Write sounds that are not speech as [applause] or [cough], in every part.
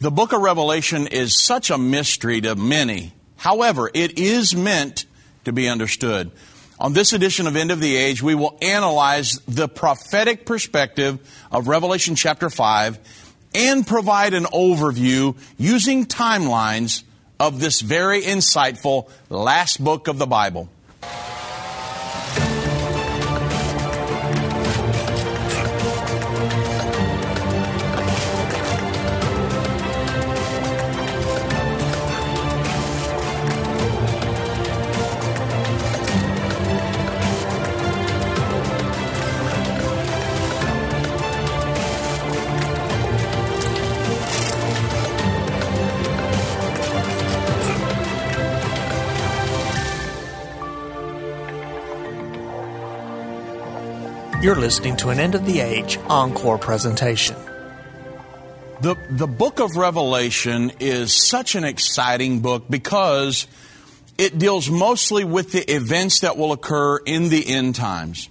The book of Revelation is such a mystery to many. However, it is meant to be understood. On this edition of End of the Age, we will analyze the prophetic perspective of Revelation chapter 5 and provide an overview using timelines of this very insightful last book of the Bible. You're listening to an End of the Age encore presentation. The, the book of Revelation is such an exciting book because it deals mostly with the events that will occur in the end times.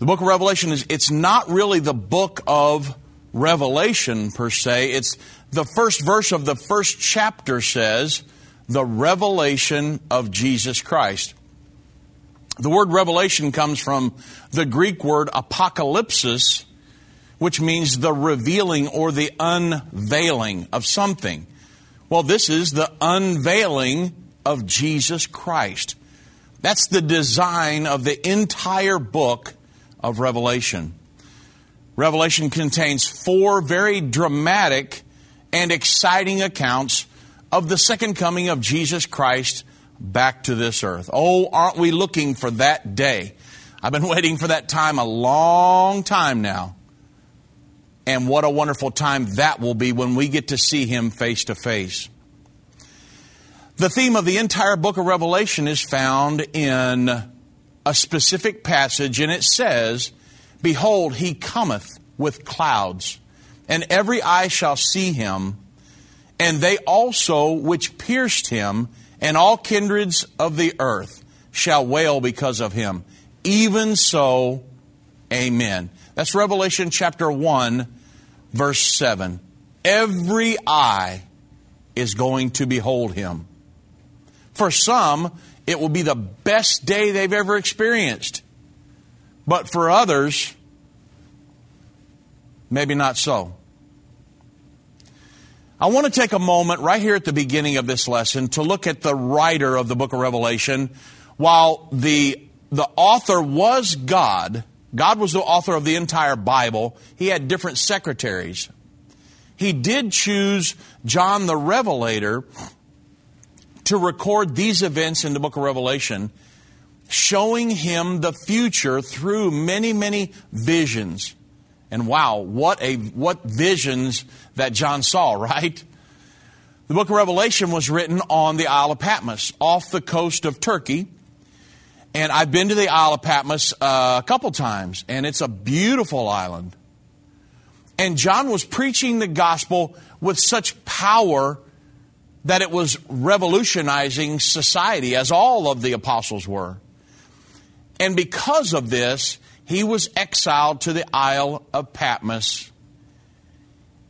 The book of Revelation is, it's not really the book of Revelation per se. It's the first verse of the first chapter says, the revelation of Jesus Christ. The word revelation comes from the Greek word apocalypsis, which means the revealing or the unveiling of something. Well, this is the unveiling of Jesus Christ. That's the design of the entire book of Revelation. Revelation contains four very dramatic and exciting accounts of the second coming of Jesus Christ back to this earth. Oh, aren't we looking for that day? I've been [laughs] waiting for that time a long time now. And what a wonderful time that will be when we get to see him face to face. The theme of the entire book of Revelation is found in a specific passage, and it says, Behold, he cometh with clouds, and every eye shall see him, and they also which pierced him, and all kindreds of the earth shall wail because of him. Even so, amen. That's Revelation chapter 1, verse 7. Every eye is going to behold him. For some, it will be the best day they've ever experienced. But for others, maybe not so. I want to take a moment right here at the beginning of this lesson to look at the writer of the book of Revelation. While the, the author was God, God was the author of the entire Bible, he had different secretaries. He did choose John the Revelator to record these events in the book of Revelation, showing him the future through many, many visions. And wow, what a what visions that John saw, [laughs] right? The book of Revelation was written on the Isle of Patmos, off the coast of Turkey. And I've been to the Isle of Patmos uh, a couple times, and it's a beautiful island. And John was preaching the gospel with such power that it was revolutionizing society, as all of the apostles were. And because of this, he was exiled to the Isle of Patmos.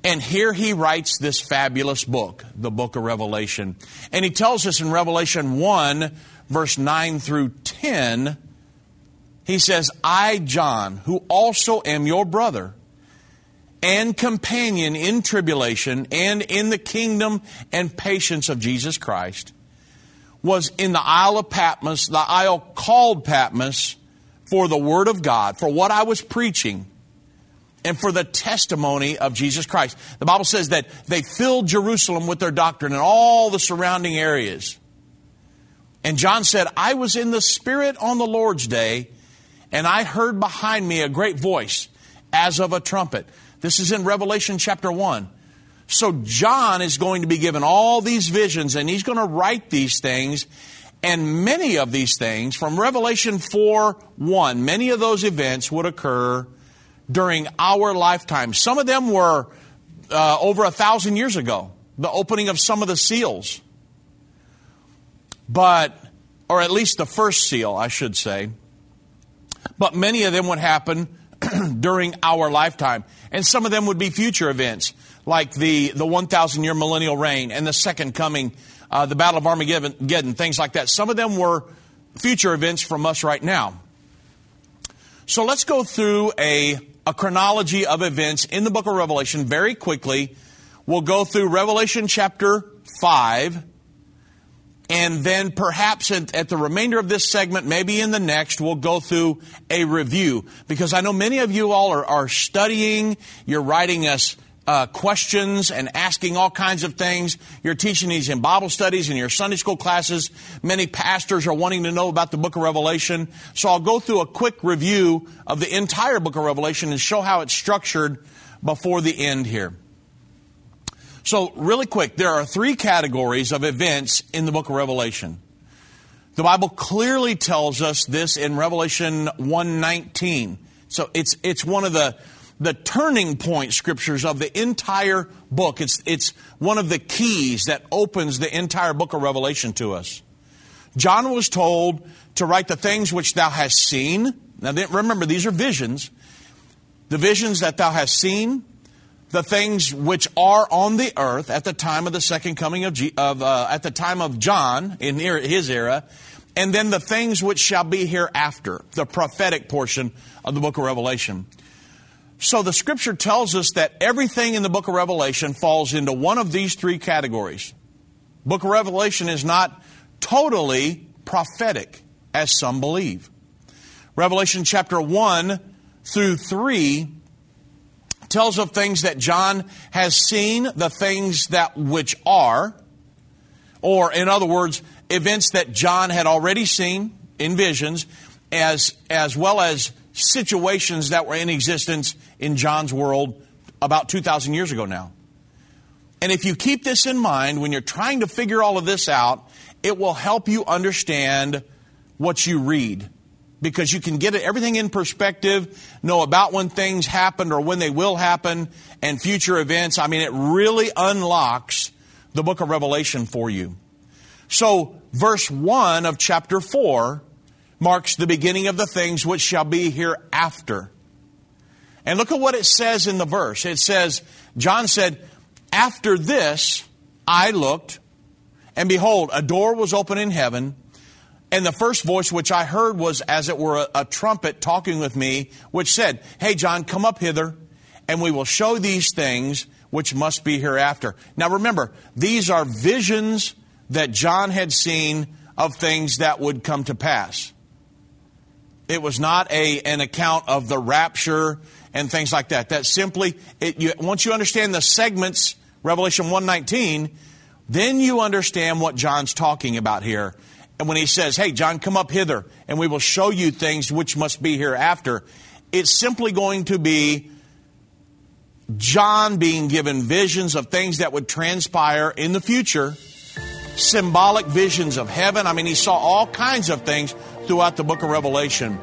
And here he writes this fabulous book, the book of Revelation. And he tells us in Revelation 1, verse 9 through 10, he says, I, John, who also am your brother and companion in tribulation and in the kingdom and patience of Jesus Christ, was in the Isle of Patmos, the isle called Patmos, for the Word of God, for what I was preaching, and for the testimony of Jesus Christ. The Bible says that they filled Jerusalem with their doctrine and all the surrounding areas. And John said, I was in the Spirit on the Lord's day, and I heard behind me a great voice as of a trumpet. This is in Revelation chapter 1. So John is going to be given all these visions, and he's going to write these things and many of these things, from Revelation 4 1, many of those events would occur during our lifetime. Some of them were uh, over a thousand years ago, the opening of some of the seals. But, or at least the first seal, I should say. But many of them would happen [clears throat] during our lifetime. And some of them would be future events, like the, the 1,000 year millennial reign and the second coming, uh, the Battle of Armageddon, things like that. Some of them were future events from us right now. So let's go through a, a chronology of events in the book of Revelation very quickly. We'll go through Revelation chapter 5, and then perhaps at, at, the remainder of this segment, maybe in the next, we'll go through a review. Because I know many of you all are, are studying, you're writing us uh, questions and asking all kinds of things. You're teaching these in Bible studies and your Sunday school classes. Many pastors are wanting to know about the book of Revelation. So I'll go through a quick review of the entire book of Revelation and show how it's structured before the end here. So, really quick, there are three categories of events in the book of Revelation. The Bible clearly tells us this in Revelation 119. So it's, it's one of the, the turning point scriptures of the entire book. It's, it's one of the keys that opens the entire book of Revelation to us. John was told to write the things which thou hast seen. Now remember, these are visions. The visions that thou hast seen, the things which are on the earth at the time of the second coming of, G, of uh, at the time of John in his era, and then the things which shall be hereafter, the prophetic portion of the book of Revelation. So the scripture tells us that everything in the book of Revelation falls into one of these three categories. Book of Revelation is not totally prophetic, as some believe. Revelation chapter 1 through 3 tells of things that John has seen, the things that which are, or in other words, events that John had already seen in visions, as, as well as situations that were in existence in John's world about 2,000 years ago now. And if you keep this in mind when you're trying to figure all of this out, it will help you understand what you read because you can get everything in perspective, know about when things happened or when they will happen, and future events. I mean, it really unlocks the book of Revelation for you. So, verse 1 of chapter 4 marks the beginning of the things which shall be hereafter. And look at what it says in the verse. It says, John said, After this I looked, and behold, a door was open in heaven and the first voice which I heard was as it were a, a, trumpet talking with me, which said, Hey, John, come up hither, and we will show these things which must be hereafter. Now remember, these are visions that John had seen of things that would come to pass. It was not a, an account of the rapture and things like that. That simply, it, you, once you understand the segments, Revelation 119, then you understand what John's talking about here and when he says, Hey, John, come up hither, and we will show you things which must be hereafter, it's simply going to be John being given visions of things that would transpire in the future, symbolic visions of heaven. I mean, he saw all kinds of things throughout the book of Revelation.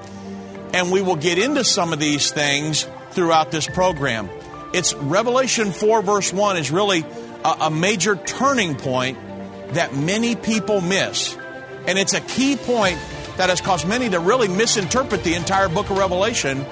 And we will get into some of these things throughout this program. It's Revelation 4, verse 1 is really a, a major turning point that many people miss. And it's a key point that has caused many to really misinterpret the entire book of Revelation.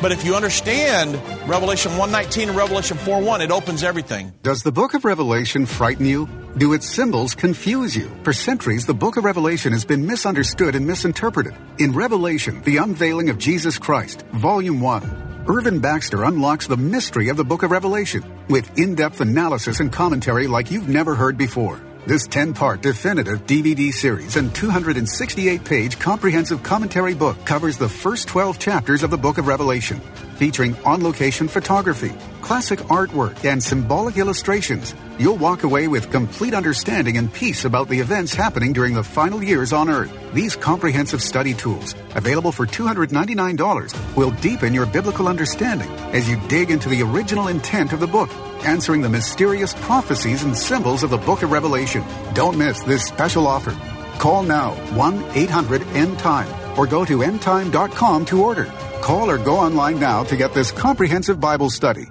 But if you understand Revelation 119 and Revelation 4:1, it opens everything. Does the book of Revelation frighten you? Do its symbols confuse you? For centuries, the book of Revelation has been misunderstood and misinterpreted. In Revelation, the unveiling of Jesus Christ, Volume 1, Irvin Baxter unlocks the mystery of the book of Revelation with in depth analysis and commentary like you've never heard before. This 10 part definitive DVD series and 268 page comprehensive commentary book covers the first 12 chapters of the book of Revelation, featuring on location photography, classic artwork, and symbolic illustrations. You'll walk away with complete understanding and peace about the events happening during the final years on Earth. These comprehensive study tools, available for $299, will deepen your biblical understanding as you dig into the original intent of the book answering the mysterious prophecies and symbols of the book of Revelation. Don't miss this special offer. Call now 1 800 End Time or go to endtime.com to order. Call or go online now to get this comprehensive Bible study.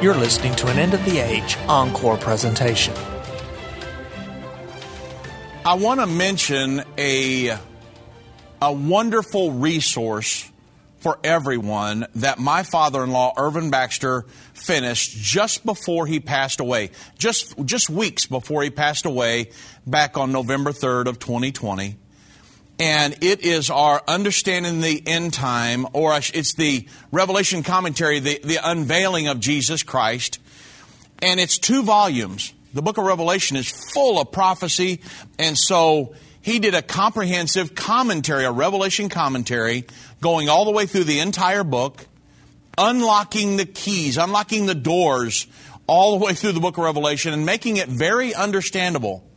You're listening to an End of the Age Encore presentation. I want to mention a a wonderful resource for everyone that my father in law, Irvin Baxter, finished just before he passed away, just, just weeks before he passed away back on November 3rd of 2020. And it is our understanding the end time, or it's the Revelation commentary, the, the unveiling of Jesus Christ. And it's two volumes. The book of Revelation is full of prophecy. And so he did a comprehensive commentary, a Revelation commentary, going all the way through the entire book, unlocking the keys, unlocking the doors all the way through the book of Revelation, and making it very understandable.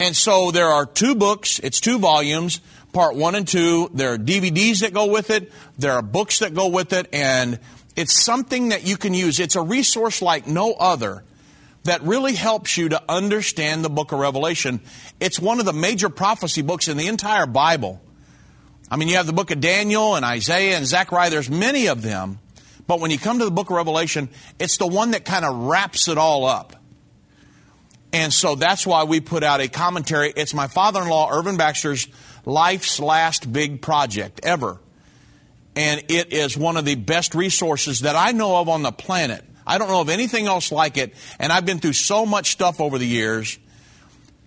And so there are two books, it's two volumes, part one and two. There are DVDs that go with it, there are books that go with it, and it's something that you can use. It's a resource like no other that really helps you to understand the book of Revelation. It's one of the major prophecy books in the entire Bible. I mean, you have the book of Daniel and Isaiah and Zechariah, there's many of them. But when you come to the book of Revelation, it's the one that kind of wraps it all up. And so that's why we put out a commentary. It's my father in law, Irvin Baxter's life's last big project ever. And it is one of the best resources that I know of on the planet I don't know of anything else like it. And I've been through so much stuff over the years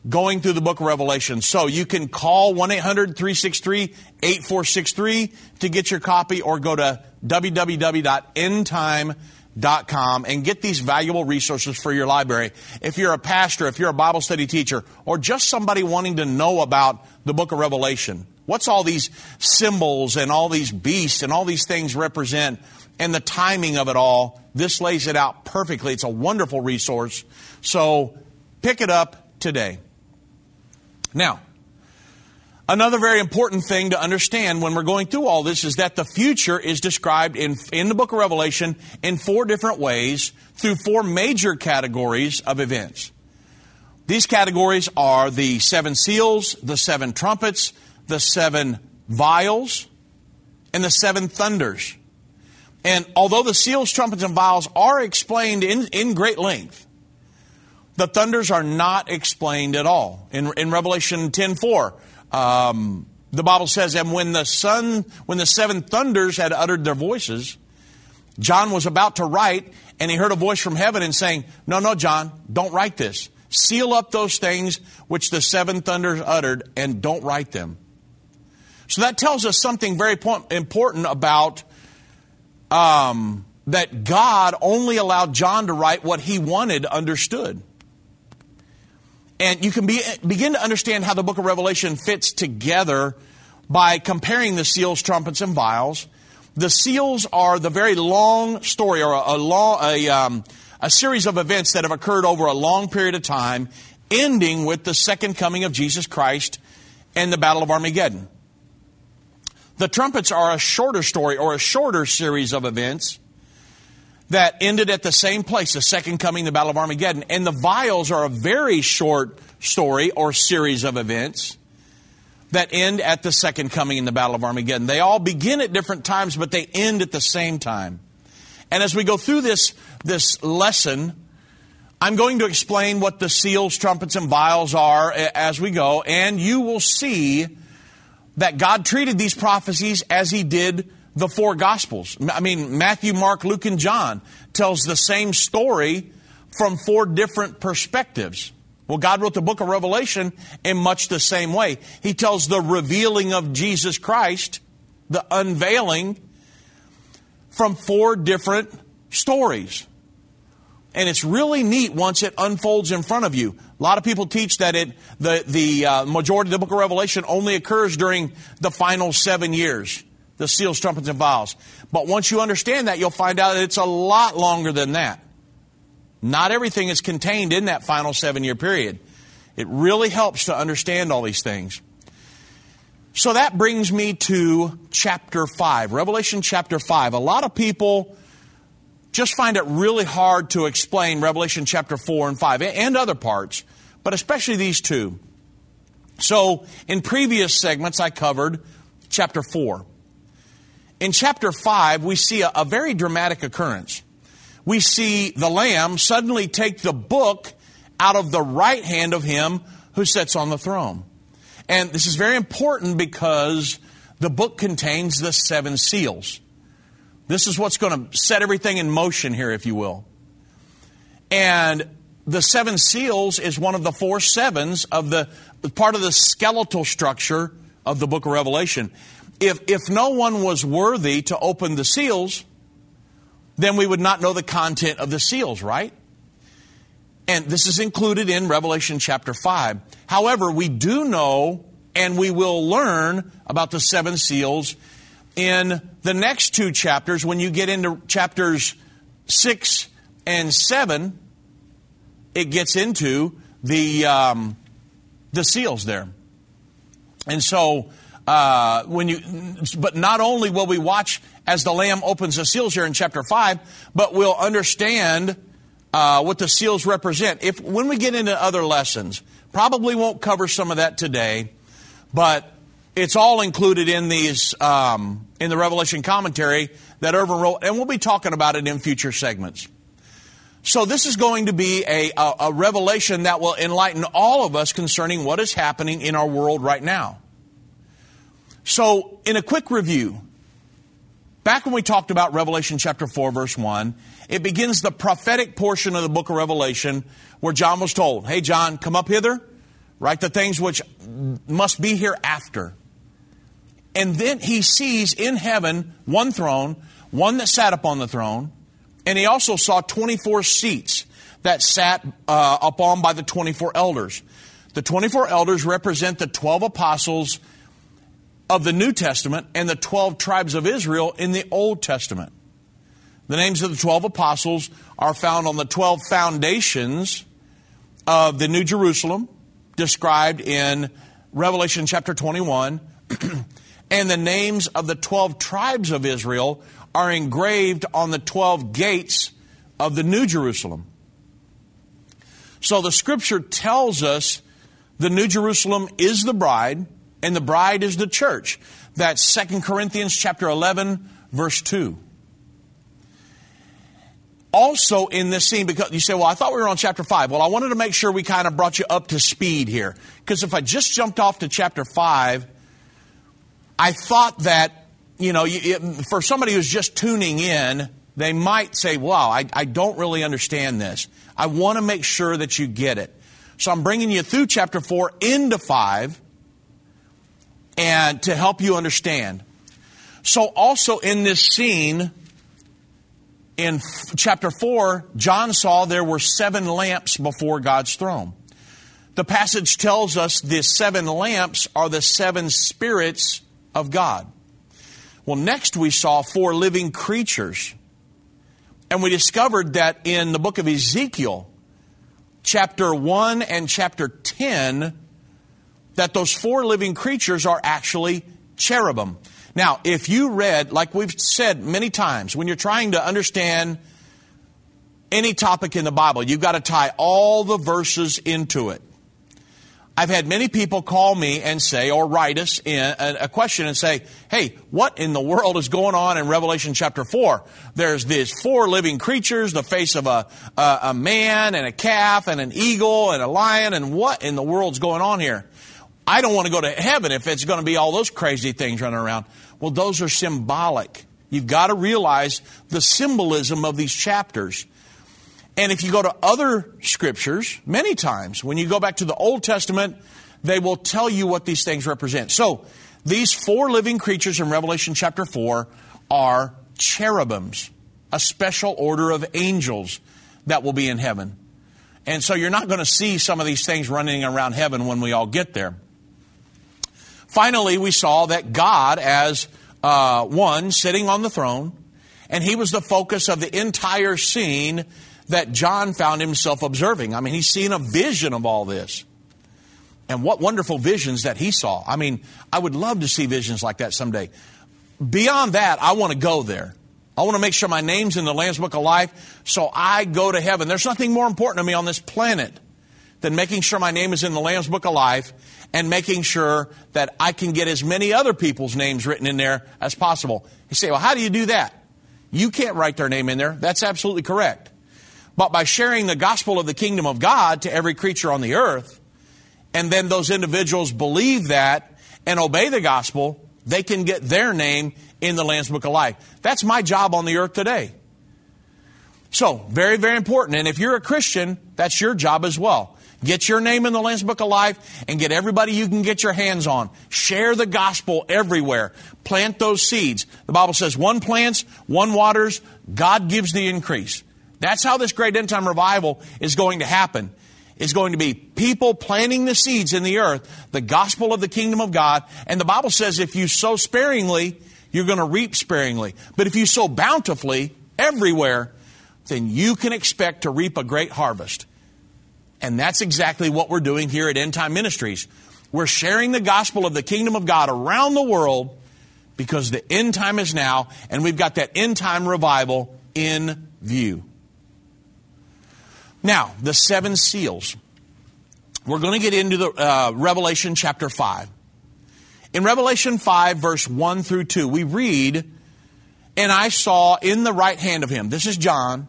going through the book of Revelation. So you can call 1 800 363 8463 to get your copy or go to www.endtime.com and get these valuable resources for your library. If you're a pastor, if you're a Bible study teacher, or just somebody wanting to know about the book of Revelation, what's all these symbols and all these beasts and all these things represent? and the timing of it all. This lays it out perfectly. It's a wonderful resource. So pick it up today. Now, another very important thing to understand when we're going through all this is that the future is described in, in the book of Revelation in four different ways through four major categories of events. These categories are the seven seals, the seven trumpets, the seven vials, and the seven thunders. And although the seals, trumpets, and vials are explained in, in great length, the thunders are not explained at all. In, in Revelation 10.4, um, the Bible says, And when the sun, when the seven thunders had uttered their voices, John was about to write, and he heard a voice from heaven and saying, No, no, John, don't write this. Seal up those things which the seven thunders uttered, and don't write them. So that tells us something very important about um, that God only allowed John to write what he wanted understood. And you can be, begin to understand how the book of Revelation fits together by comparing the seals, trumpets, and vials. The seals are the very long story or a, a, long, a, um, a series of events that have occurred over a long period of time, ending with the second coming of Jesus Christ and the Battle of Armageddon. The trumpets are a shorter story or a shorter series of events that ended at the same place, the second coming, the Battle of Armageddon. And the vials are a very short story or series of events that end at the second coming in the Battle of Armageddon. They all begin at different times, but they end at the same time. And as we go through this, this lesson, I'm going to explain what the seals, trumpets, and vials are as we go, and you will see that God treated these prophecies as He did the four gospels. I mean, Matthew, Mark, Luke, and John tells the same story from four different perspectives. Well, God wrote the book of Revelation in much the same way. He tells the revealing of Jesus Christ, the unveiling, from four different stories. And it's really neat once it unfolds in front of you. A lot of people teach that it, the, the uh, majority of the book of Revelation only occurs during the final seven years the seals, trumpets, and vials. But once you understand that, you'll find out that it's a lot longer than that. Not everything is contained in that final seven year period. It really helps to understand all these things. So that brings me to chapter 5, Revelation chapter 5. A lot of people just find it really hard to explain Revelation chapter 4 and 5 and other parts, but especially these two. So in previous segments, I covered chapter 4. In chapter 5, we see a, a very dramatic occurrence. We see the Lamb suddenly take the book out of the right hand of him who sits on the throne. And this is very important because the book contains the seven seals. This is what's going to set everything in motion here, if you will. And the seven seals is one of the four sevens of the part of the skeletal structure of the book of Revelation if, if no one was worthy to open the seals, then we would not know the content of the seals, right? And this is included in Revelation chapter 5. However, we do know and we will learn about the seven seals in the next two chapters when you get into chapters 6 and 7 it gets into the um, the seals there and so uh, when you, but not only will we watch as the Lamb opens the seals here in chapter five, but we'll understand uh, what the seals represent. If when we get into other lessons, probably won't cover some of that today, but it's all included in these um, in the Revelation commentary that Irvin wrote, and we'll be talking about it in future segments. So this is going to be a, a, a revelation that will enlighten all of us concerning what is happening in our world right now. So, in a quick review, back when we talked about Revelation chapter 4, verse 1, it begins the prophetic portion of the book of Revelation where John was told, Hey, John, come up hither, write the things which must be hereafter. And then he sees in heaven one throne, one that sat upon the throne, and he also saw 24 seats that sat uh, upon by the 24 elders. The 24 elders represent the 12 apostles of the New Testament and the 12 tribes of Israel in the Old Testament. The names of the 12 apostles are found on the 12 foundations of the New Jerusalem, described in Revelation chapter 21. [clears throat] and the names of the 12 tribes of Israel are engraved on the 12 gates of the New Jerusalem. So the scripture tells us the New Jerusalem is the bride and the bride is the church. That's 2 Corinthians chapter 11 verse 2. Also in this scene, because you say, well, I thought we were on chapter 5. Well, I wanted to make sure we kind of brought you up to speed here. Because if I just jumped off to chapter 5, I thought that, you know, for somebody who's just tuning in, they might say, wow, I, I don't really understand this. I want to make sure that you get it. So I'm bringing you through chapter 4 into 5 and to help you understand. So, also in this scene, in chapter 4, John saw there were seven lamps before God's throne. The passage tells us the seven lamps are the seven spirits of God. Well, next we saw four living creatures. And we discovered that in the book of Ezekiel, chapter 1 and chapter 10, that those four living creatures are actually cherubim. Now, if you read, like we've said many times, when you're trying to understand any topic in the Bible, you've got to tie all the verses into it. I've had many people call me and say, or write us in a question and say, hey, what in the world is going on in Revelation chapter 4? There's these four living creatures, the face of a, a, a man and a calf and an eagle and a lion, and what in the world's going on here? I don't want to go to heaven if it's going to be all those crazy things running around. Well, those are symbolic. You've got to realize the symbolism of these chapters. And if you go to other scriptures, many times, when you go back to the Old Testament, they will tell you what these things represent. So, these four living creatures in Revelation chapter 4 are cherubims, a special order of angels that will be in heaven. And so you're not going to see some of these things running around heaven when we all get there. Finally, we saw that God, as uh, one sitting on the throne, and he was the focus of the entire scene that John found himself observing. I mean, he's seen a vision of all this. And what wonderful visions that he saw. I mean, I would love to see visions like that someday. Beyond that, I want to go there. I want to make sure my name's in the Lamb's Book of Life so I go to heaven. There's nothing more important to me on this planet than making sure my name is in the Lamb's Book of Life and making sure that I can get as many other people's names written in there as possible. You say, well, how do you do that? You can't write their name in there. That's absolutely correct. But by sharing the gospel of the kingdom of God to every creature on the earth, and then those individuals believe that and obey the gospel, they can get their name in the Lamb's Book of Life. That's my job on the earth today. So, very, very important. And if you're a Christian, that's your job as well. Get your name in the Lamb's Book of Life and get everybody you can get your hands on. Share the gospel everywhere. Plant those seeds. The Bible says one plants, one waters, God gives the increase. That's how this great end time revival is going to happen. It's going to be people planting the seeds in the earth, the gospel of the kingdom of God. And the Bible says if you sow sparingly, you're going to reap sparingly. But if you sow bountifully everywhere, then you can expect to reap a great harvest. And that's exactly what we're doing here at End Time Ministries. We're sharing the gospel of the kingdom of God around the world because the end time is now, and we've got that end time revival in view. Now, the seven seals. We're going to get into the uh, Revelation chapter 5. In Revelation 5, verse 1 through 2, we read, And I saw in the right hand of him, this is John,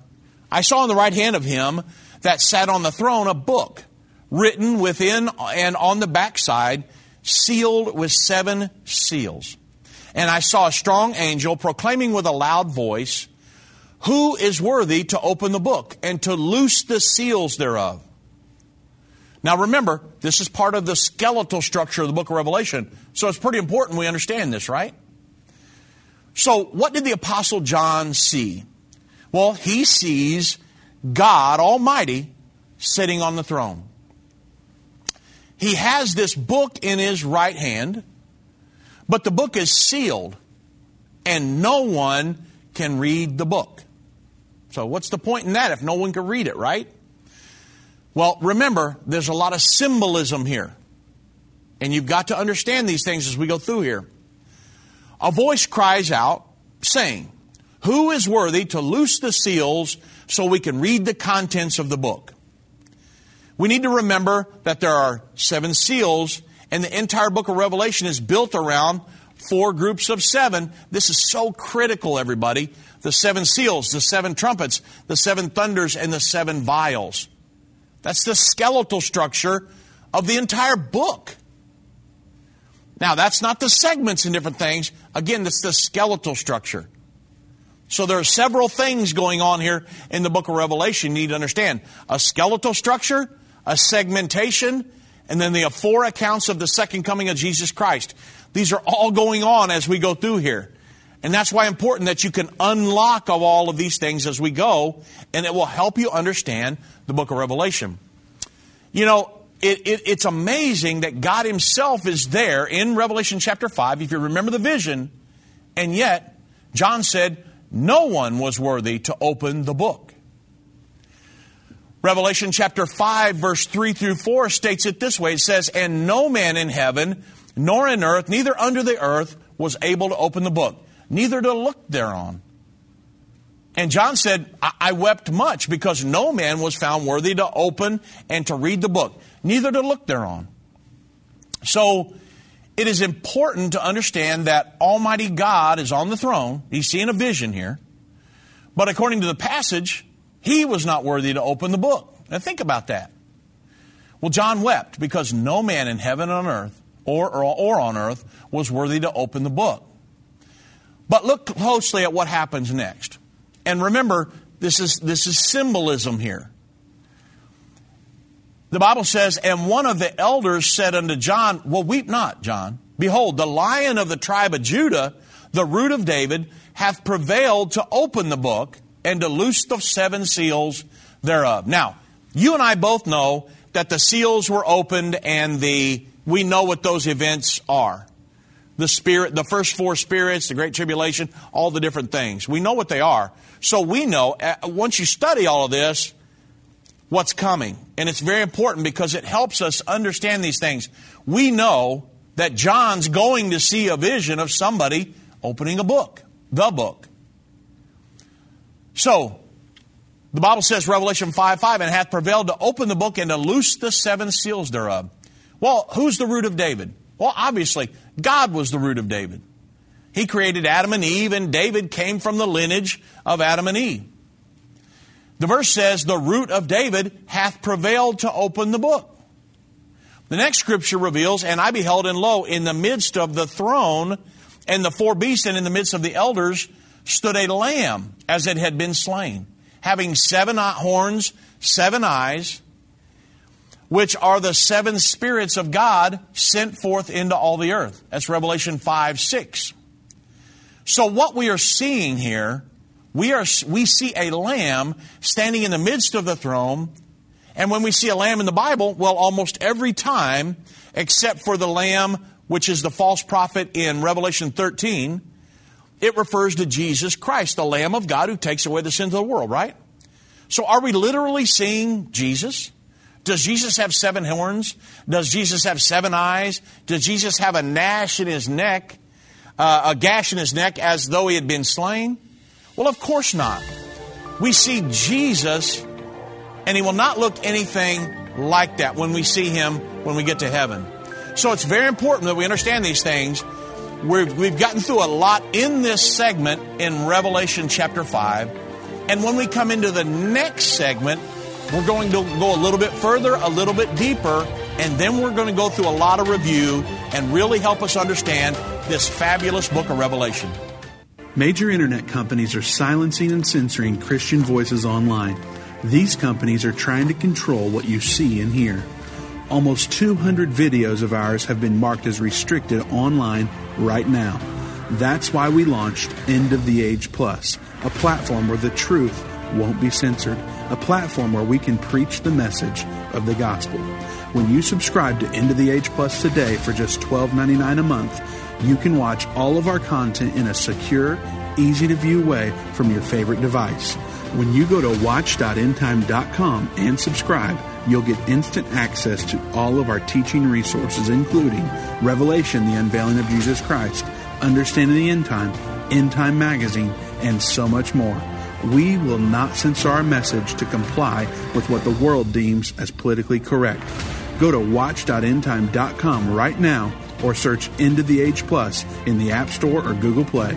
I saw in the right hand of him that sat on the throne a book written within and on the backside, sealed with seven seals. And I saw a strong angel proclaiming with a loud voice, Who is worthy to open the book and to loose the seals thereof? Now remember, this is part of the skeletal structure of the book of Revelation, so it's pretty important we understand this, right? So, what did the Apostle John see? Well, he sees God Almighty sitting on the throne. He has this book in his right hand, but the book is sealed, and no one can read the book. So, what's the point in that if no one can read it, right? Well, remember, there's a lot of symbolism here. And you've got to understand these things as we go through here. A voice cries out, saying, Who is worthy to loose the seals so we can read the contents of the book? We need to remember that there are seven seals, and the entire book of Revelation is built around four groups of seven. This is so critical, everybody. The seven seals, the seven trumpets, the seven thunders, and the seven vials. That's the skeletal structure of the entire book. Now, that's not the segments and different things. Again, that's the skeletal structure. So there are several things going on here in the book of Revelation you need to understand. A skeletal structure, a segmentation, and then the four accounts of the second coming of Jesus Christ. These are all going on as we go through here. And that's why important that you can unlock of all of these things as we go, and it will help you understand the book of Revelation. You know, it, it, it's amazing that God Himself is there in Revelation chapter 5, if you remember the vision, and yet John said, no one was worthy to open the book. Revelation chapter 5, verse 3 through 4 states it this way it says, And no man in heaven, nor in earth, neither under the earth, was able to open the book, neither to look thereon. And John said, I-, I wept much because no man was found worthy to open and to read the book, neither to look thereon. So it is important to understand that Almighty God is on the throne. He's seeing a vision here. But according to the passage, he was not worthy to open the book. Now think about that. Well, John wept because no man in heaven and on earth or, or, or on earth was worthy to open the book. But look closely at what happens next. And remember, this is, this is symbolism here. The Bible says, And one of the elders said unto John, Well, weep not, John. Behold, the lion of the tribe of Judah, the root of David, hath prevailed to open the book and to loose the seven seals thereof. Now, you and I both know that the seals were opened and the we know what those events are. The spirit, the first four spirits, the great tribulation, all the different things. We know what they are. So we know, uh, once you study all of this, what's coming. And it's very important because it helps us understand these things. We know that John's going to see a vision of somebody opening a book, the book. So, the Bible says, Revelation 5 5, and hath prevailed to open the book and to loose the seven seals thereof. Well, who's the root of David? Well, obviously, God was the root of David. He created Adam and Eve, and David came from the lineage of Adam and Eve. The verse says, The root of David hath prevailed to open the book. The next scripture reveals, And I beheld, and lo, in the midst of the throne and the four beasts, and in the midst of the elders, stood a lamb as it had been slain, having seven horns, seven eyes, which are the seven spirits of God sent forth into all the earth. That's Revelation 5 6. So, what we are seeing here, we, are, we see a lamb standing in the midst of the throne. And when we see a lamb in the Bible, well, almost every time, except for the lamb, which is the false prophet in Revelation 13, it refers to Jesus Christ, the Lamb of God who takes away the sins of the world, right? So are we literally seeing Jesus? Does Jesus have seven horns? Does Jesus have seven eyes? Does Jesus have a gnash in his neck, uh, a gash in his neck as though he had been slain? Well, of course not. We see Jesus, and he will not look anything like that when we see him when we get to heaven. So it's very important that we understand these things we we've gotten through a lot in this segment in Revelation chapter 5. And when we come into the next segment, we're going to go a little bit further, a little bit deeper, and then we're going to go through a lot of review and really help us understand this fabulous book of Revelation. Major internet companies are silencing and censoring Christian voices online. These companies are trying to control what you see and hear. Almost 200 videos of ours have been marked as restricted online right now. That's why we launched End of the Age Plus, a platform where the truth won't be censored, a platform where we can preach the message of the gospel. When you subscribe to End of the Age Plus today for just $12.99 a month, you can watch all of our content in a secure, easy to view way from your favorite device. When you go to watch.endtime.com and subscribe, You'll get instant access to all of our teaching resources, including Revelation, the unveiling of Jesus Christ, Understanding the End Time, End Time Magazine, and so much more. We will not censor our message to comply with what the world deems as politically correct. Go to watch.endtime.com right now or search End of the Age Plus in the App Store or Google Play.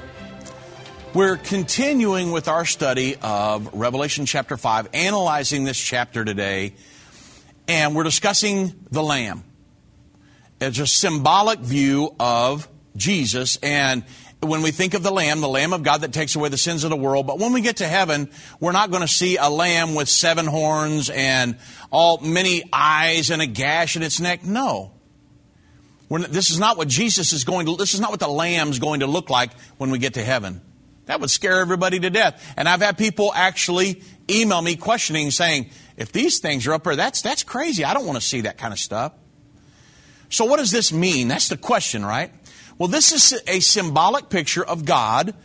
We're continuing with our study of Revelation chapter 5, analyzing this chapter today, and we're discussing the Lamb. It's a symbolic view of Jesus, and when we think of the Lamb, the Lamb of God that takes away the sins of the world, but when we get to heaven, we're not going to see a lamb with seven horns and all many eyes and a gash in its neck. No. this is not what Jesus is going to, this is not what the Lamb's going to look like when we get to heaven. That would scare everybody to death. And I've had people actually email me questioning, saying, if these things are up there, that's, that's crazy. I don't want to see that kind of stuff. So, what does this mean? That's the question, right? Well, this is a symbolic picture of God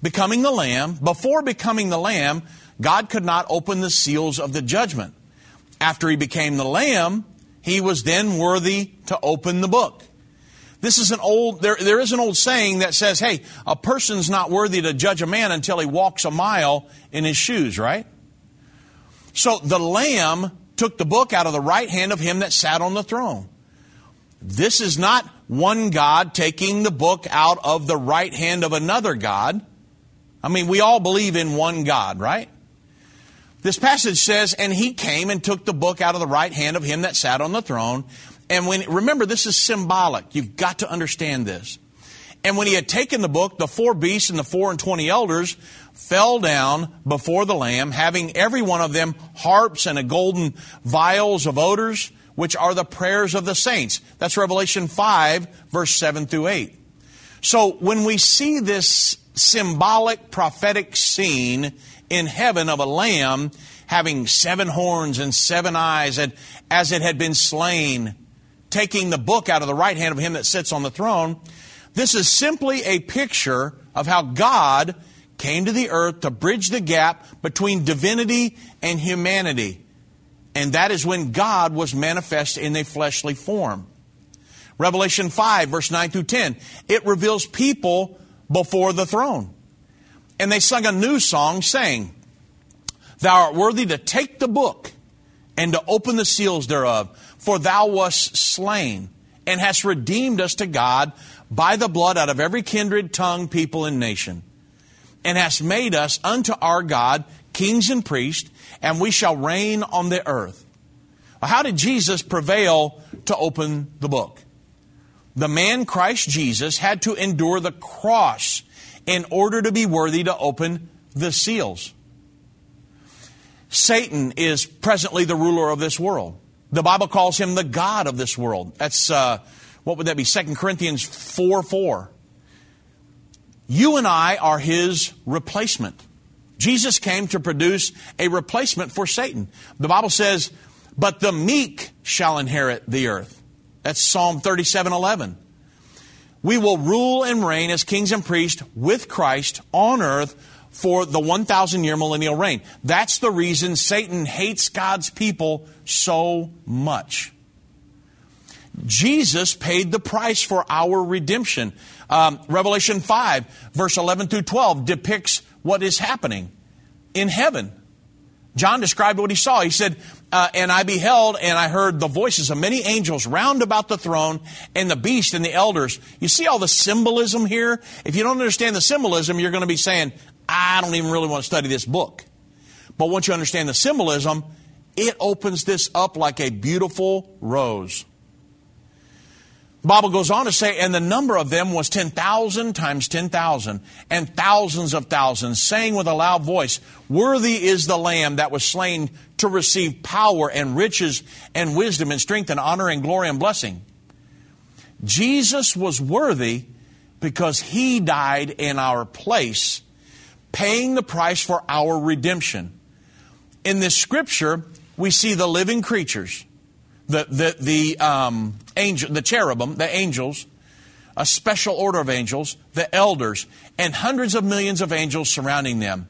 becoming the Lamb. Before becoming the Lamb, God could not open the seals of the judgment. After he became the Lamb, he was then worthy to open the book. This is an old, there, there is an old saying that says, hey, a person's not worthy to judge a man until he walks a mile in his shoes, right? So the Lamb took the book out of the right hand of him that sat on the throne. This is not one God taking the book out of the right hand of another God. I mean, we all believe in one God, right? This passage says, and he came and took the book out of the right hand of him that sat on the throne. And when, remember, this is symbolic. You've got to understand this. And when he had taken the book, the four beasts and the four and twenty elders fell down before the Lamb, having every one of them harps and a golden vials of odors, which are the prayers of the saints. That's Revelation 5, verse 7 through 8. So when we see this symbolic prophetic scene in heaven of a lamb having seven horns and seven eyes, and as it had been slain, taking the book out of the right hand of him that sits on the throne, this is simply a picture of how God came to the earth to bridge the gap between divinity and humanity. And that is when God was manifest in a fleshly form. Revelation 5, verse 9 through 10, it reveals people before the throne. And they sung a new song saying, Thou art worthy to take the book and to open the seals thereof, for thou wast slain and hast redeemed us to God by the blood out of every kindred, tongue, people, and nation, and hast made us unto our God kings and priests, and we shall reign on the earth. How did Jesus prevail to open the book? The man Christ Jesus had to endure the cross in order to be worthy to open the seals. Satan is presently the ruler of this world. The Bible calls him the God of this world. That's uh, what would that be? 2 Corinthians 4 4. You and I are his replacement. Jesus came to produce a replacement for Satan. The Bible says, but the meek shall inherit the earth. That's Psalm 37 11. We will rule and reign as kings and priests with Christ on earth for the 1,000 year millennial reign. That's the reason Satan hates God's people so much. Jesus paid the price for our redemption. Um, Revelation 5, verse 11 through 12, depicts what is happening in heaven. John described what he saw. He said, uh, And I beheld, and I heard the voices of many angels round about the throne, and the beast and the elders. You see all the symbolism here? If you don't understand the symbolism, you're going to be saying, I don't even really want to study this book. But once you understand the symbolism, it opens this up like a beautiful rose. The Bible goes on to say, and the number of them was 10,000 times 10,000, and thousands of thousands, saying with a loud voice, Worthy is the Lamb that was slain to receive power and riches and wisdom and strength and honor and glory and blessing. Jesus was worthy because he died in our place, paying the price for our redemption. In this scripture, we see the living creatures the, the, the um, angel, the cherubim, the angels, a special order of angels, the elders, and hundreds of millions of angels surrounding them.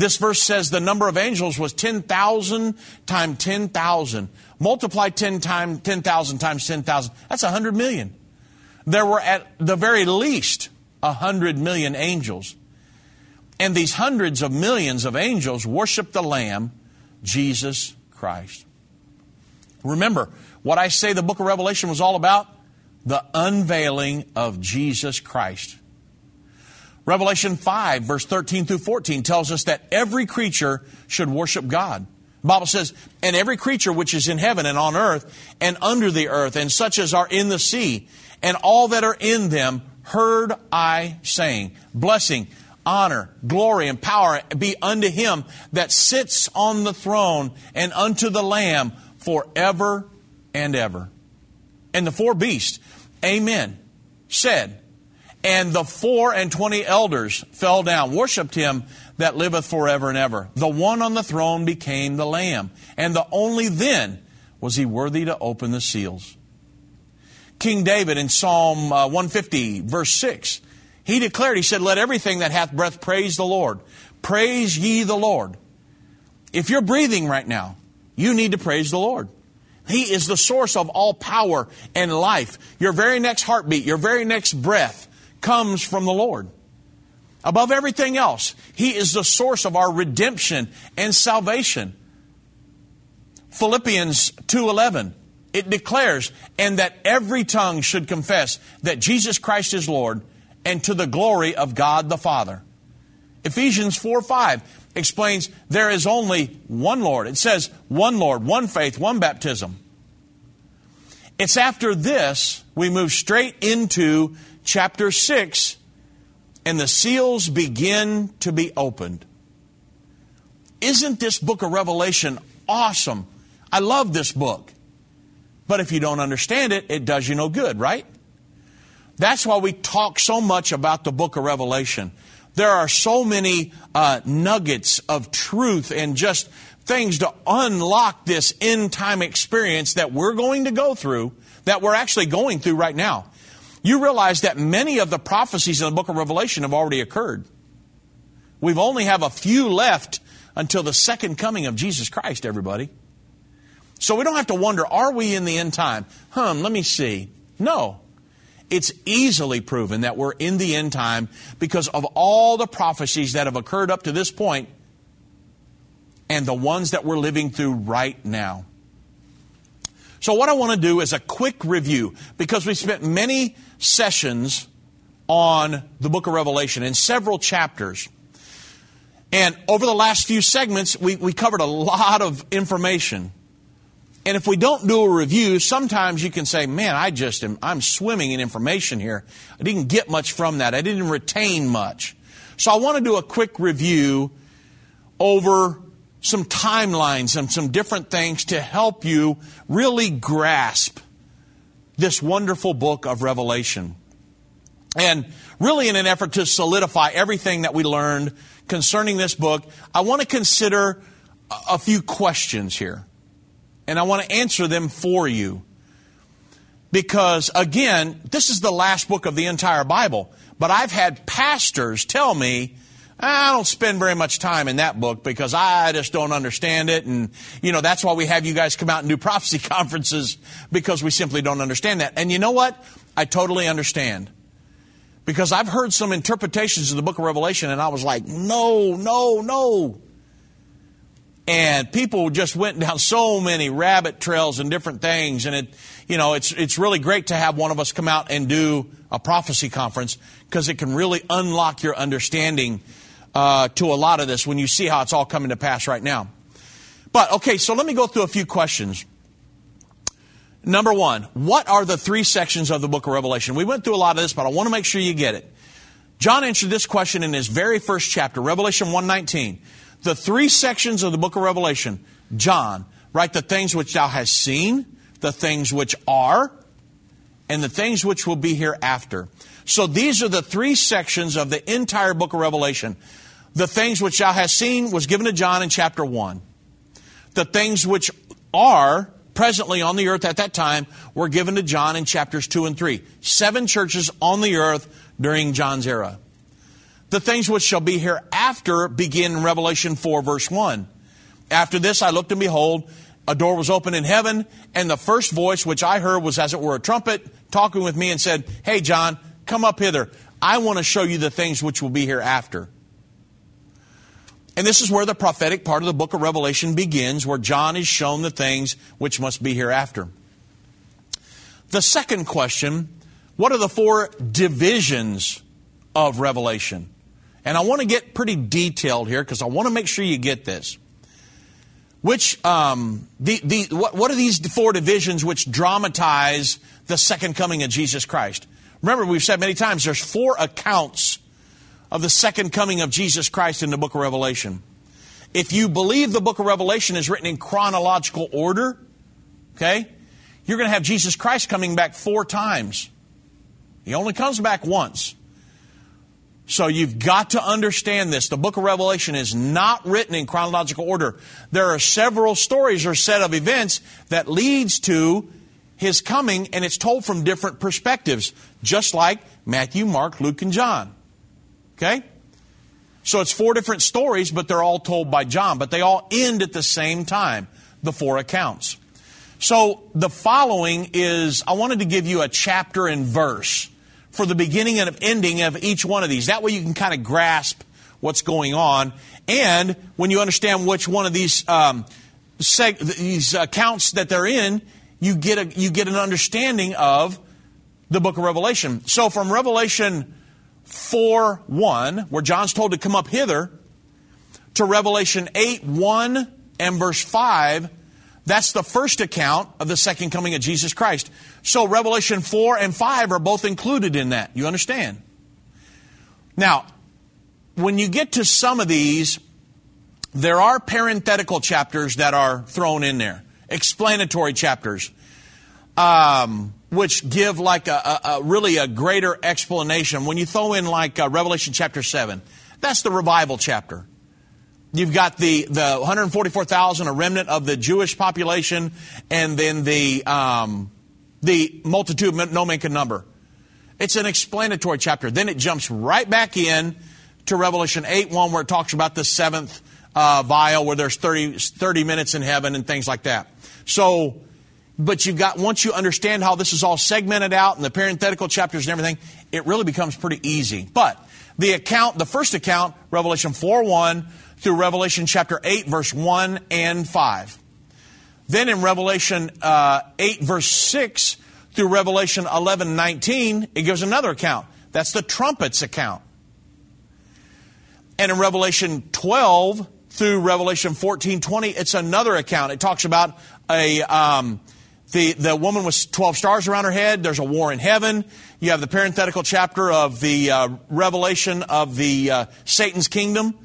This verse says the number of angels was 10,000 times 10,000. Multiply 10 times 10,000 times 10,000. That's 100 million. There were at the very least 100 million angels. And these hundreds of millions of angels worship the Lamb, Jesus Christ. Remember, what I say the book of Revelation was all about? The unveiling of Jesus Christ. Revelation 5, verse 13 through 14 tells us that every creature should worship God. The Bible says, and every creature which is in heaven and on earth and under the earth and such as are in the sea and all that are in them heard I saying, blessing, honor, glory, and power be unto him that sits on the throne and unto the Lamb forever and ever. And the four beasts, Amen, said, And the four and twenty elders fell down, worshipped him that liveth forever and ever. The one on the throne became the Lamb, and the only then was he worthy to open the seals. King David in Psalm uh, 150, verse 6, he declared, he said, Let everything that hath breath praise the Lord. Praise ye the Lord. If you're breathing right now, you need to praise the Lord. He is the source of all power and life. Your very next heartbeat, your very next breath comes from the Lord. Above everything else, He is the source of our redemption and salvation. Philippians 2:11 it declares and that every tongue should confess that Jesus Christ is Lord and to the glory of God the Father. Ephesians 4 5 explains there is only one Lord. It says one Lord, one faith, one baptism. It's after this we move straight into chapter 6 and the seals begin to be opened. Isn't this book of Revelation awesome? I love this book. But if you don't understand it, it does you no good, right? That's why we talk so much about the book of Revelation. There are so many uh, nuggets of truth and just things to unlock this end time experience that we're going to go through, that we're actually going through right now. You realize that many of the prophecies in the book of Revelation have already occurred. We've only have a few left until the second coming of Jesus Christ, everybody. So we don't have to wonder, are we in the end time? Hum, let me see. No. It's easily proven that we're in the end time because of all the prophecies that have occurred up to this point and the ones that we're living through right now. So, what I want to do is a quick review because we spent many sessions on the book of Revelation in several chapters. And over the last few segments, we, we covered a lot of information. And if we don't do a review, sometimes you can say, man, I just am, I'm swimming in information here. I didn't get much from that. I didn't retain much. So I want to do a quick review over some timelines and some different things to help you really grasp this wonderful book of Revelation. And really, in an effort to solidify everything that we learned concerning this book, I want to consider a few questions here and I want to answer them for you. Because, again, this is the last book of the entire Bible. But I've had pastors tell me, I don't spend very much time in that book because I just don't understand it. And, you know, that's why we have you guys come out and do prophecy [laughs] conferences because we simply don't understand that. And you know what? I totally understand. Because I've heard some interpretations of the book of Revelation and I was like, no, no, no. And people just went down [laughs] so many rabbit trails and different things. And it, you know, it's, it's really great to have one of us come out and do a prophecy conference because it can really unlock your understanding uh, to a lot of this when you see how it's all coming to pass right now. But, okay, so let me go through a few questions. Number one, what are the three sections of the book of Revelation? We went through a lot of this, but I want to make sure you get it. John answered this question in his very first chapter, Revelation 119 the three sections of the book of Revelation, John, write the things which thou hast seen, the things which are, and the things which will be hereafter. So these are the three sections of the entire book of Revelation. The things which thou hast seen was given to John in chapter 1. The things which are presently on the earth at that time were given to John in chapters 2 and 3. Seven churches on the earth during John's era. The things which shall be hereafter begin in Revelation 4, verse 1. After this I looked and behold, a door was opened in heaven, and the first voice which I heard was as it were a trumpet talking with me and said, Hey, John, come up hither. I want to show you the things which will be hereafter. And this is where the prophetic part of the book of Revelation begins, where John is shown the things which must be hereafter. The second question what are the four divisions of Revelation? And I want to get pretty detailed here because I want to make sure you get this. Which, um, the, the, what, what are these four divisions which dramatize the second coming of Jesus Christ? Remember, we've said many times there's four accounts of the second coming of Jesus Christ in the book of Revelation. If you believe the book of Revelation is written in chronological order, okay, you're going to have Jesus Christ coming back four times. He only comes back once. So you've got to understand this. The book of Revelation is not written in chronological order. There are several stories or set of events that leads to his coming and it's told from different perspectives, just like Matthew, Mark, Luke, and John. Okay? So it's four different stories, but they're all told by John, but they all end at the same time, the four accounts. So the following is, I wanted to give you a chapter and verse for the beginning and ending of each one of these. That way you can kind of grasp what's going on. And when you understand which one of these, um, seg- these accounts that they're in, you get, a, you get an understanding of the book of Revelation. So from Revelation 4 1, where John's told to come up hither, to Revelation 8 1 and verse 5, that's the first account of the second coming of Jesus Christ. So Revelation 4 and 5 are both included in that. You understand? Now, when you get to some of these, there are parenthetical chapters that are thrown in there, explanatory chapters, um, which give like a, a, a, really a greater explanation. When you throw in like uh, Revelation chapter 7, that's the revival chapter. You've got the, the 144,000, a remnant of the Jewish population, and then the, um, the multitude no man can number. It's an explanatory chapter. Then it jumps right back in to Revelation 8 1, where it talks about the seventh uh, vial, where there's 30, 30 minutes in heaven and things like that. So, but you've got, once you understand how this is all segmented out and the parenthetical chapters and everything, it really becomes pretty easy. But the account, the first account, Revelation 4 1 through Revelation chapter 8, verse 1 and 5. Then in Revelation uh, 8, verse 6 through Revelation 11, 19, it gives another account. That's the trumpets account. And in Revelation 12 through Revelation 14, 20, it's another account. It talks about a. Um, the, the woman with 12 stars around her head. There's a war in heaven. You have the parenthetical chapter of the uh, revelation of the uh, Satan's kingdom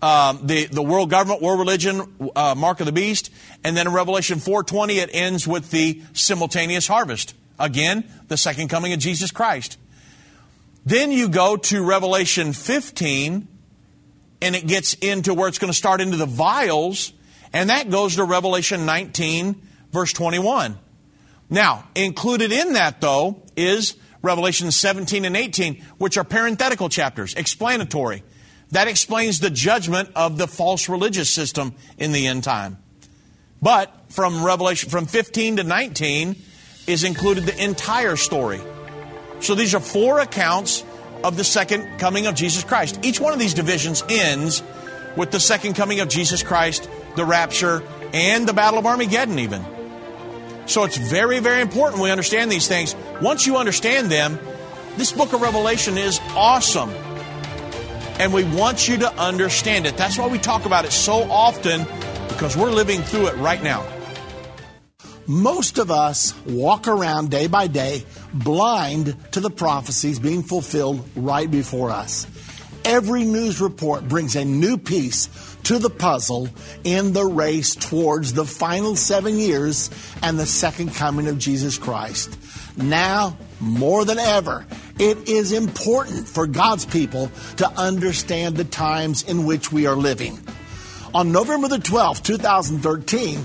um, the, the world government, world religion, uh, mark of the beast. And then in Revelation 4.20, it ends with the simultaneous harvest. Again, the second coming of Jesus Christ. Then you go to Revelation 15, and it gets into where it's going to start into the vials, and that goes to Revelation 19, verse 21. Now, included in that, though, is Revelation 17 and 18, which are parenthetical chapters, explanatory. That explains the judgment of the false religious system in the end time. But from Revelation, from 15 to 19, is included the entire story. So these are four accounts of the second coming of Jesus Christ. Each one of these divisions ends with the second coming of Jesus Christ, the rapture, and the Battle of Armageddon, even. So it's very, very important we understand these things. Once you understand them, this book of Revelation is awesome and we want you to understand it. That's why we talk about it so often because we're living through it right now. Most of us walk around day by day blind to the prophecies being fulfilled right before us. Every news report brings a new piece to the puzzle in the race towards the final seven years and the second coming of Jesus Christ. Now, more than ever, it is important for God's people to understand the times in which we are living. On November the 12th, 2013,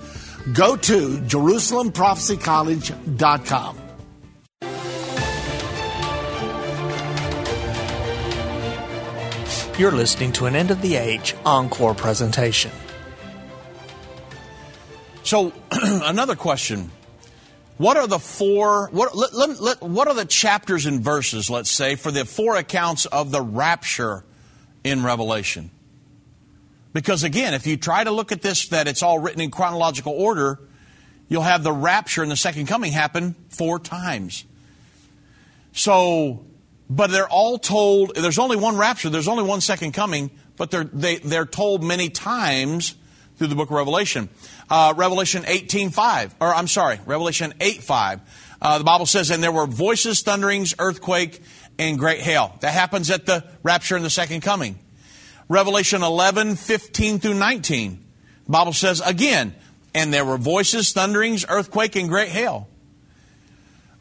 Go to jerusalemprophecycollege.com. You're listening to an end of the age encore presentation. So, [clears throat] another question what are the four, what, let, let, let, what are the chapters and verses, let's say, for the four accounts of the rapture in Revelation? Because again, if you try to look at this, that it's all written in chronological order, you'll have the rapture and the second coming happen four times. So, but they're all told, there's only one rapture, there's only one second coming, but they're, they, they're told many times through the book of Revelation. Uh, Revelation 18.5, or I'm sorry, Revelation 8.5. Uh, the Bible says, and there were voices, thunderings, earthquake, and great hail. That happens at the rapture and the second coming. Revelation 11, 15 through 19. The Bible says again, and there were voices, thunderings, earthquake, and great hail.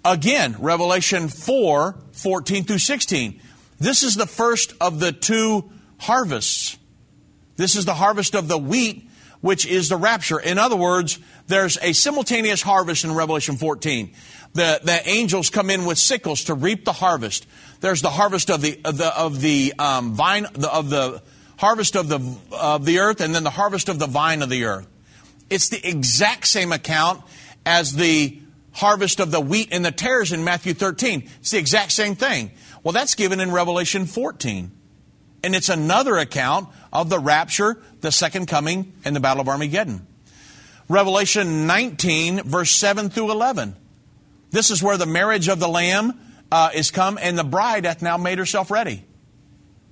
Again, Revelation 4, 14 through 16. This is the first of the two harvests. This is the harvest of the wheat, which is the rapture. In other words, there's a simultaneous harvest in Revelation 14. The, the angels come in with sickles to reap the harvest. There's the harvest of the, of the, of the um, vine, the, of the harvest of the, of the earth, and then the harvest of the vine of the earth. It's the exact same account as the harvest of the wheat and the tares in Matthew 13. It's the exact same thing. Well, that's given in Revelation 14. And it's another account of the rapture, the second coming, and the Battle of Armageddon. Revelation 19, verse 7 through 11. This is where the marriage of the Lamb uh, is come, and the bride hath now made herself ready.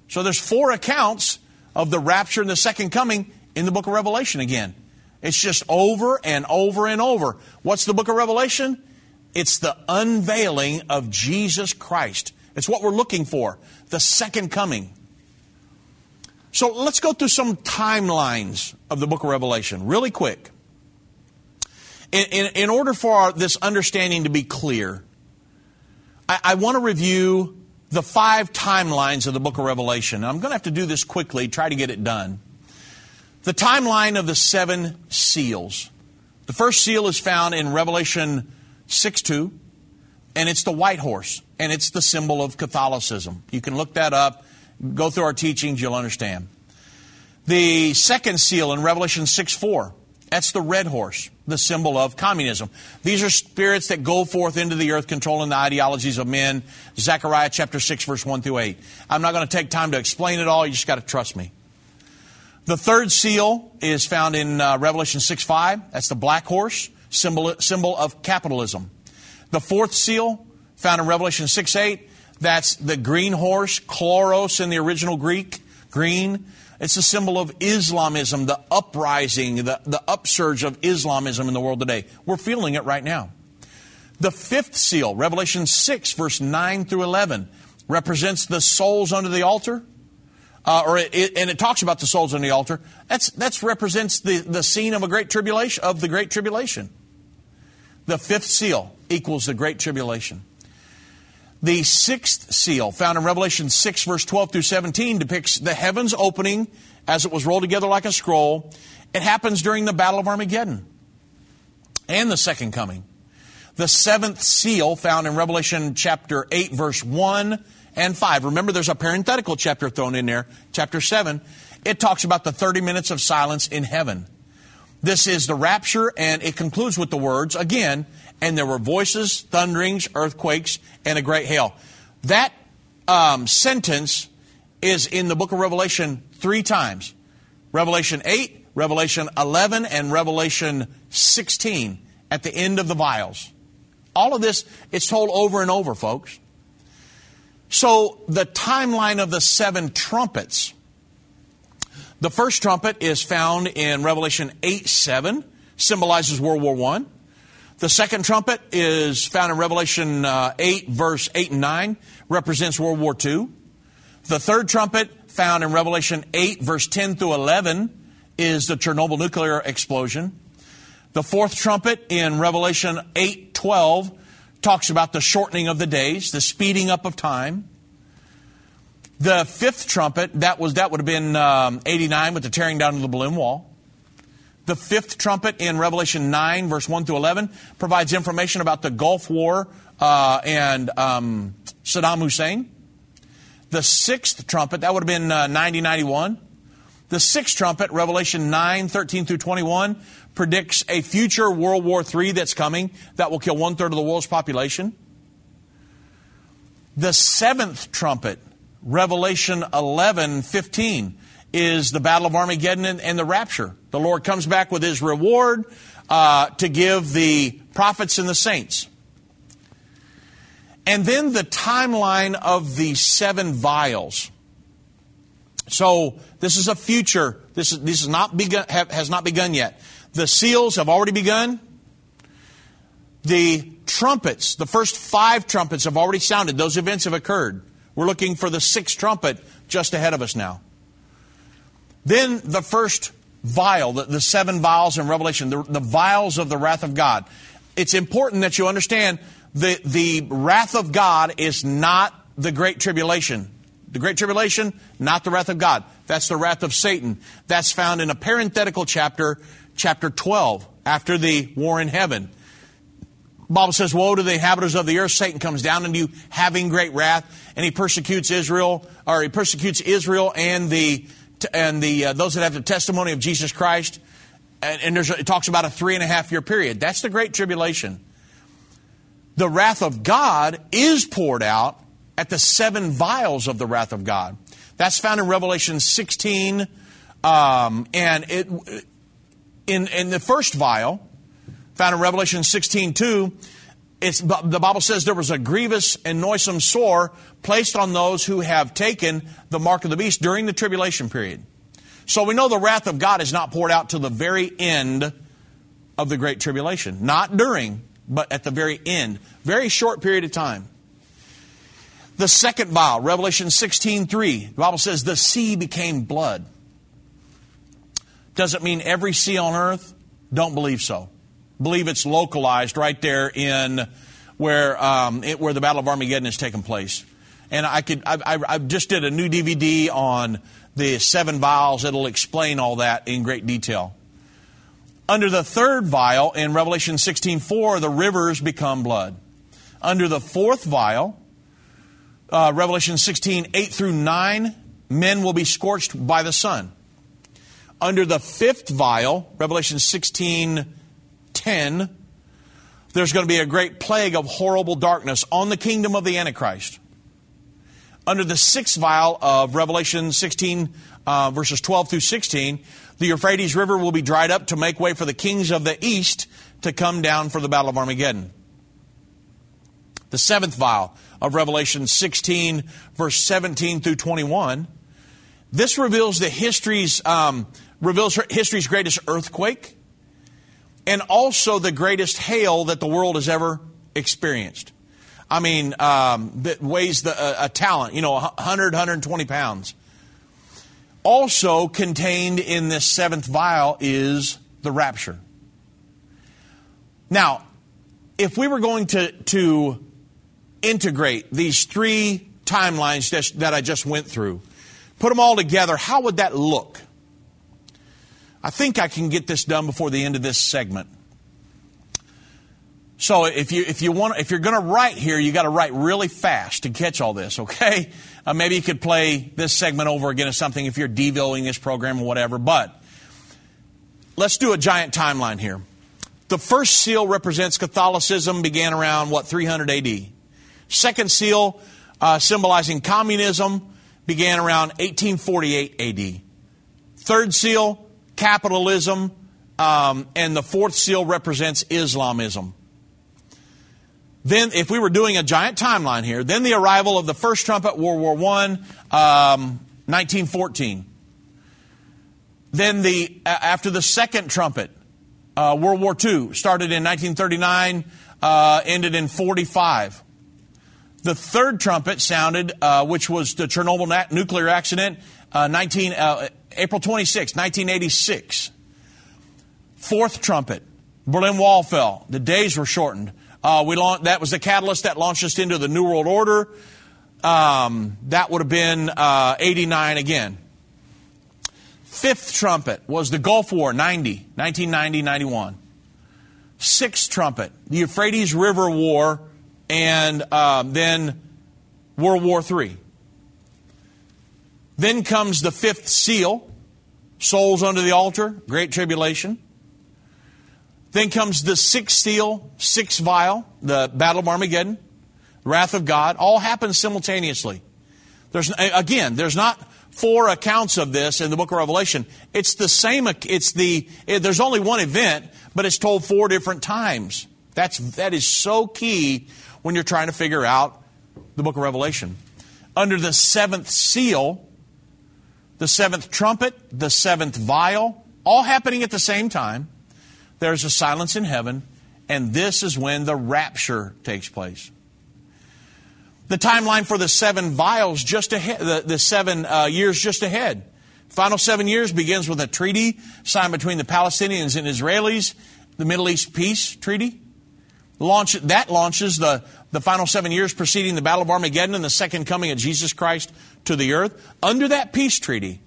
So there's four accounts of the rapture and the second coming in the book of Revelation again. It's just over and over and over. What's the book of Revelation? It's the unveiling of Jesus Christ. It's what we're looking for, the second coming. So let's go through some timelines of the book of Revelation really quick. In, in, in order for our, this understanding to be clear, I, I want to review the five timelines of the book of Revelation. I'm going to have to do this quickly, try to get it done. The timeline of the seven seals. The first seal is found in Revelation 6 2, and it's the white horse, and it's the symbol of Catholicism. You can look that up, go through our teachings, you'll understand. The second seal in Revelation 6 4, that's the red horse, the symbol of communism. These are spirits that go forth into the earth controlling the ideologies of men. Zechariah chapter 6, verse 1 through 8. I'm not going to take time to explain it all, you just got to trust me. The third seal is found in uh, Revelation 6 5. That's the black horse, symbol, symbol of capitalism. The fourth seal, found in Revelation 6 8, that's the green horse, chloros in the original Greek, green. It's a symbol of Islamism, the uprising, the, the upsurge of Islamism in the world today. We're feeling it right now. The fifth seal, Revelation 6, verse 9 through 11, represents the souls under the altar uh, or it, and it talks about the souls on the altar. That's that's represents the, the scene of a great tribulation of the great tribulation. The fifth seal equals the great tribulation. The sixth seal, found in Revelation 6, verse 12 through 17, depicts the heavens opening as it was rolled together like a scroll. It happens during the Battle of Armageddon and the second coming. The seventh seal, found in Revelation chapter 8, verse 1 and 5. Remember, there's a parenthetical chapter thrown in there, chapter 7. It talks about the 30 minutes of silence in heaven. This is the rapture, and it concludes with the words, again, and there were voices, thunderings, earthquakes, and a great hail. That um, sentence is in the book of Revelation three times Revelation 8, Revelation 11, and Revelation 16 at the end of the vials. All of this, it's told over and over, folks. So, the timeline of the seven trumpets. The first trumpet is found in Revelation 8 7, symbolizes World War I. The second trumpet is found in Revelation uh, 8, verse 8 and 9, represents World War II. The third trumpet, found in Revelation 8, verse 10 through 11, is the Chernobyl nuclear explosion. The fourth trumpet in Revelation 8, 12, talks about the shortening of the days, the speeding up of time. The fifth trumpet, that was that would have been um, 89 with the tearing down of the Berlin Wall. The fifth trumpet in Revelation 9, verse 1 through 11, provides information about the Gulf War uh, and um, Saddam Hussein. The sixth trumpet, that would have been uh, 90 91. The sixth trumpet, Revelation 9, 13 through 21, predicts a future World War III that's coming that will kill one third of the world's population. The seventh trumpet, Revelation 11, 15, is the Battle of Armageddon and, and the rapture. The Lord comes back with his reward uh, to give the prophets and the saints. And then the timeline of the seven vials. So this is a future. This is this is not begun have, has not begun yet. The seals have already begun. The trumpets, the first five trumpets have already sounded. Those events have occurred. We're looking for the sixth trumpet just ahead of us now. Then the first vial, the, the seven vials in Revelation, the, the vials of the wrath of God. It's important that you understand the, the wrath of God is not the Great Tribulation. The Great Tribulation, not the wrath of God. That's the wrath of Satan. That's found in a parenthetical chapter, chapter 12, after the war in heaven. Bible says, Woe to the inhabitants of the earth. Satan comes down into you having great wrath, and he persecutes Israel, or he persecutes Israel and the and the uh, those that have the testimony of Jesus Christ. And, and it talks about a three and a half year period. That's the great tribulation. The wrath of God is poured out at the seven vials of the wrath of God. That's found in Revelation 16, um, and it in in the first vial found in Revelation 16 2, it's, the Bible says there was a grievous and noisome sore placed on those who have taken the mark of the beast during the tribulation period. So we know the wrath of God is not poured out to the very end of the great tribulation. Not during, but at the very end. Very short period of time. The second vial, Revelation 16 3, the Bible says the sea became blood. Does it mean every sea on earth? Don't believe so believe it's localized right there in where um, it, where the Battle of Armageddon has taken place. And I could I, I, I just did a new DVD on the seven vials. It'll explain all that in great detail. Under the third vial in Revelation 16:4, the rivers become blood. Under the fourth vial, uh, Revelation 16, 8 through 9, men will be scorched by the sun. Under the fifth vial, Revelation 16, 10, there's going to be a great plague of horrible darkness on the kingdom of the Antichrist. Under the sixth vial of Revelation 16, uh, verses 12 through 16, the Euphrates River will be dried up to make way for the kings of the east to come down for the battle of Armageddon. The seventh vial of Revelation 16, verse 17 through 21, this reveals the history's um, reveals history's greatest earthquake and also the greatest hail that the world has ever experienced. I mean, um, that weighs the, a talent, you know, 100, 120 pounds. Also contained in this seventh vial is the rapture. Now, if we were going to, to integrate these three timelines that I just went through, put them all together, how would that look? I think I can get this done before the end of this segment. So if you if you want if you're going to write here, you got to write really fast to catch all this. Okay, uh, maybe you could play this segment over again or something if you're deviewing this program or whatever. But let's do a giant timeline here. The first seal represents Catholicism, began around what 300 A.D. Second seal, uh, symbolizing communism, began around 1848 A.D. Third seal, capitalism, um, and the fourth seal represents Islamism. Then, if we were doing a giant timeline here, then the arrival of the first trumpet, World War I, um, 1914. Then the after the second trumpet, uh, World War II started in 1939, uh, ended in 45. The third trumpet sounded, uh, which was the Chernobyl nuclear accident, uh, 19, uh, April 26, 1986. Fourth trumpet, Berlin Wall fell. The days were shortened. Uh, we launched, that was the catalyst that launched us into the New World Order. Um, that would have been uh, 89 again. Fifth trumpet was the Gulf War, 90, 1990, 91. Sixth trumpet, the Euphrates River War, and um, then World War III. Then comes the fifth seal, souls under the altar, great tribulation. Then comes the sixth seal, sixth vial, the Battle of Armageddon, wrath of God. All happens simultaneously. There's again, there's not four accounts of this in the book of Revelation. It's the same. It's the. There's only one event, but it's told four different times. That's that is so key when you're trying to figure out the book of Revelation. Under the seventh seal, the seventh trumpet, the seventh vial, all happening at the same time. There's a silence in heaven, and this is when the rapture takes place. The timeline for the seven vials just ahead, the, the seven uh, years just ahead. Final seven years begins with a treaty signed between the Palestinians and Israelis, the Middle East Peace Treaty. Launch, that launches the, the final seven years preceding the Battle of Armageddon and the second coming of Jesus Christ to the earth. Under that peace treaty,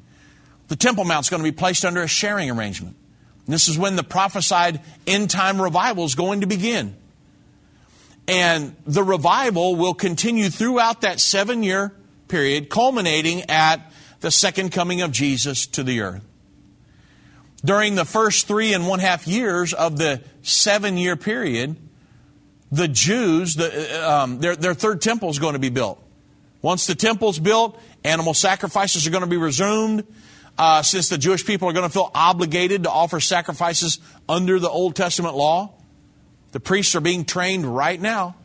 the Temple Mount is going to be placed under a sharing arrangement. And this is when the prophesied end time revival is going to begin. And the revival will continue throughout that seven year period, culminating at the second coming of Jesus to the earth. During the first three and one half years of the seven year period, the Jews, the, um, their, their third temple is going to be built. Once the temple's built, animal sacrifices are going to be resumed. Uh, since the Jewish people are going to feel obligated to offer sacrifices under the Old Testament law, the priests are being trained right now.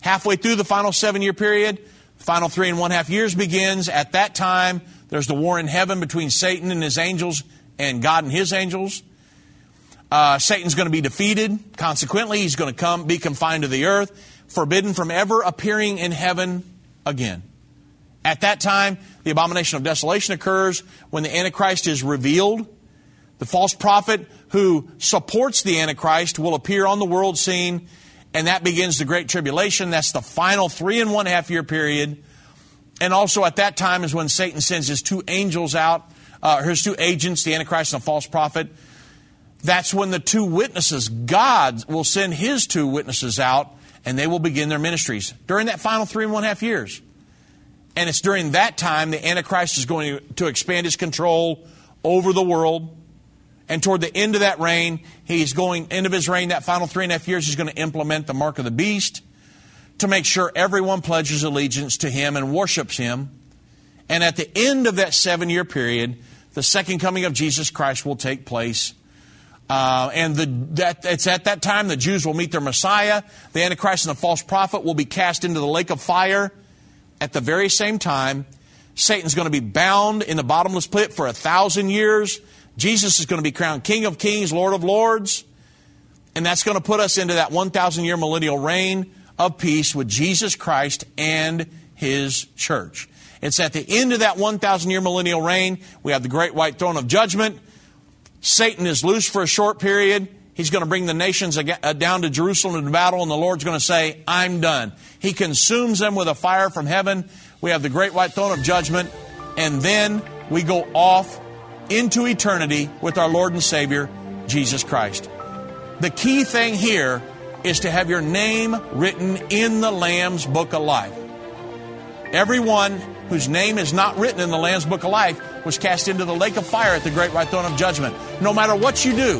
Halfway through the final seven year period, the final three and one half years begins. At that time, there's the war in heaven between Satan and his angels and God and his angels. Uh, Satan's going to be defeated. Consequently, he's going to come, be confined to the earth, forbidden from ever appearing in heaven again. At that time, the abomination of desolation occurs when the Antichrist is revealed. The false prophet who supports the Antichrist will appear on the world scene, and that begins the Great Tribulation. That's the final three and one half year period. And also at that time is when Satan sends his two angels out, uh, his two agents, the Antichrist and the false prophet, that's when the two witnesses, God will send his two witnesses out and they will begin their ministries during that final three and one half years. And it's during that time the Antichrist is going to expand his control over the world. And toward the end of that reign, he's going, end of his reign, that final three and a half years, he's going to implement the mark of the beast to make sure everyone pledges allegiance to him and worships him. And at the end of that seven year period, the second coming of Jesus Christ will take place uh, and the, that, it's at that time the Jews will meet their Messiah. The Antichrist and the false prophet will be cast into the lake of fire. At the very same time, Satan's going to be bound in the bottomless pit for a thousand years. Jesus is going to be crowned King of Kings, Lord of Lords. And that's going to put us into that 1,000 year millennial reign of peace with Jesus Christ and His church. It's at the end of that 1,000 year millennial reign. We have the great white throne of judgment. Satan is loose for a short period. He's going to bring the nations uh, down to Jerusalem into battle, and the Lord's going to say, I'm done. He consumes them with a fire from heaven. We have the great white throne of judgment, and then we go off into eternity with our Lord and Savior, Jesus Christ. The key thing here is to have your name written in the Lamb's Book of Life. Everyone whose name is not written in the Lamb's Book of Life was cast into the lake of fire at the great white throne of judgment. No matter what you do,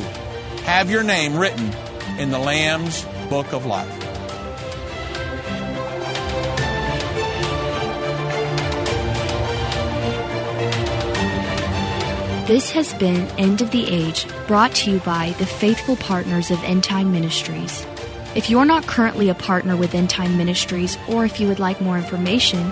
have your name written in the Lamb's Book of Life. This has been End of the Age, brought to you by the faithful partners of End Time Ministries. If you're not currently a partner with End Time Ministries, or if you would like more information,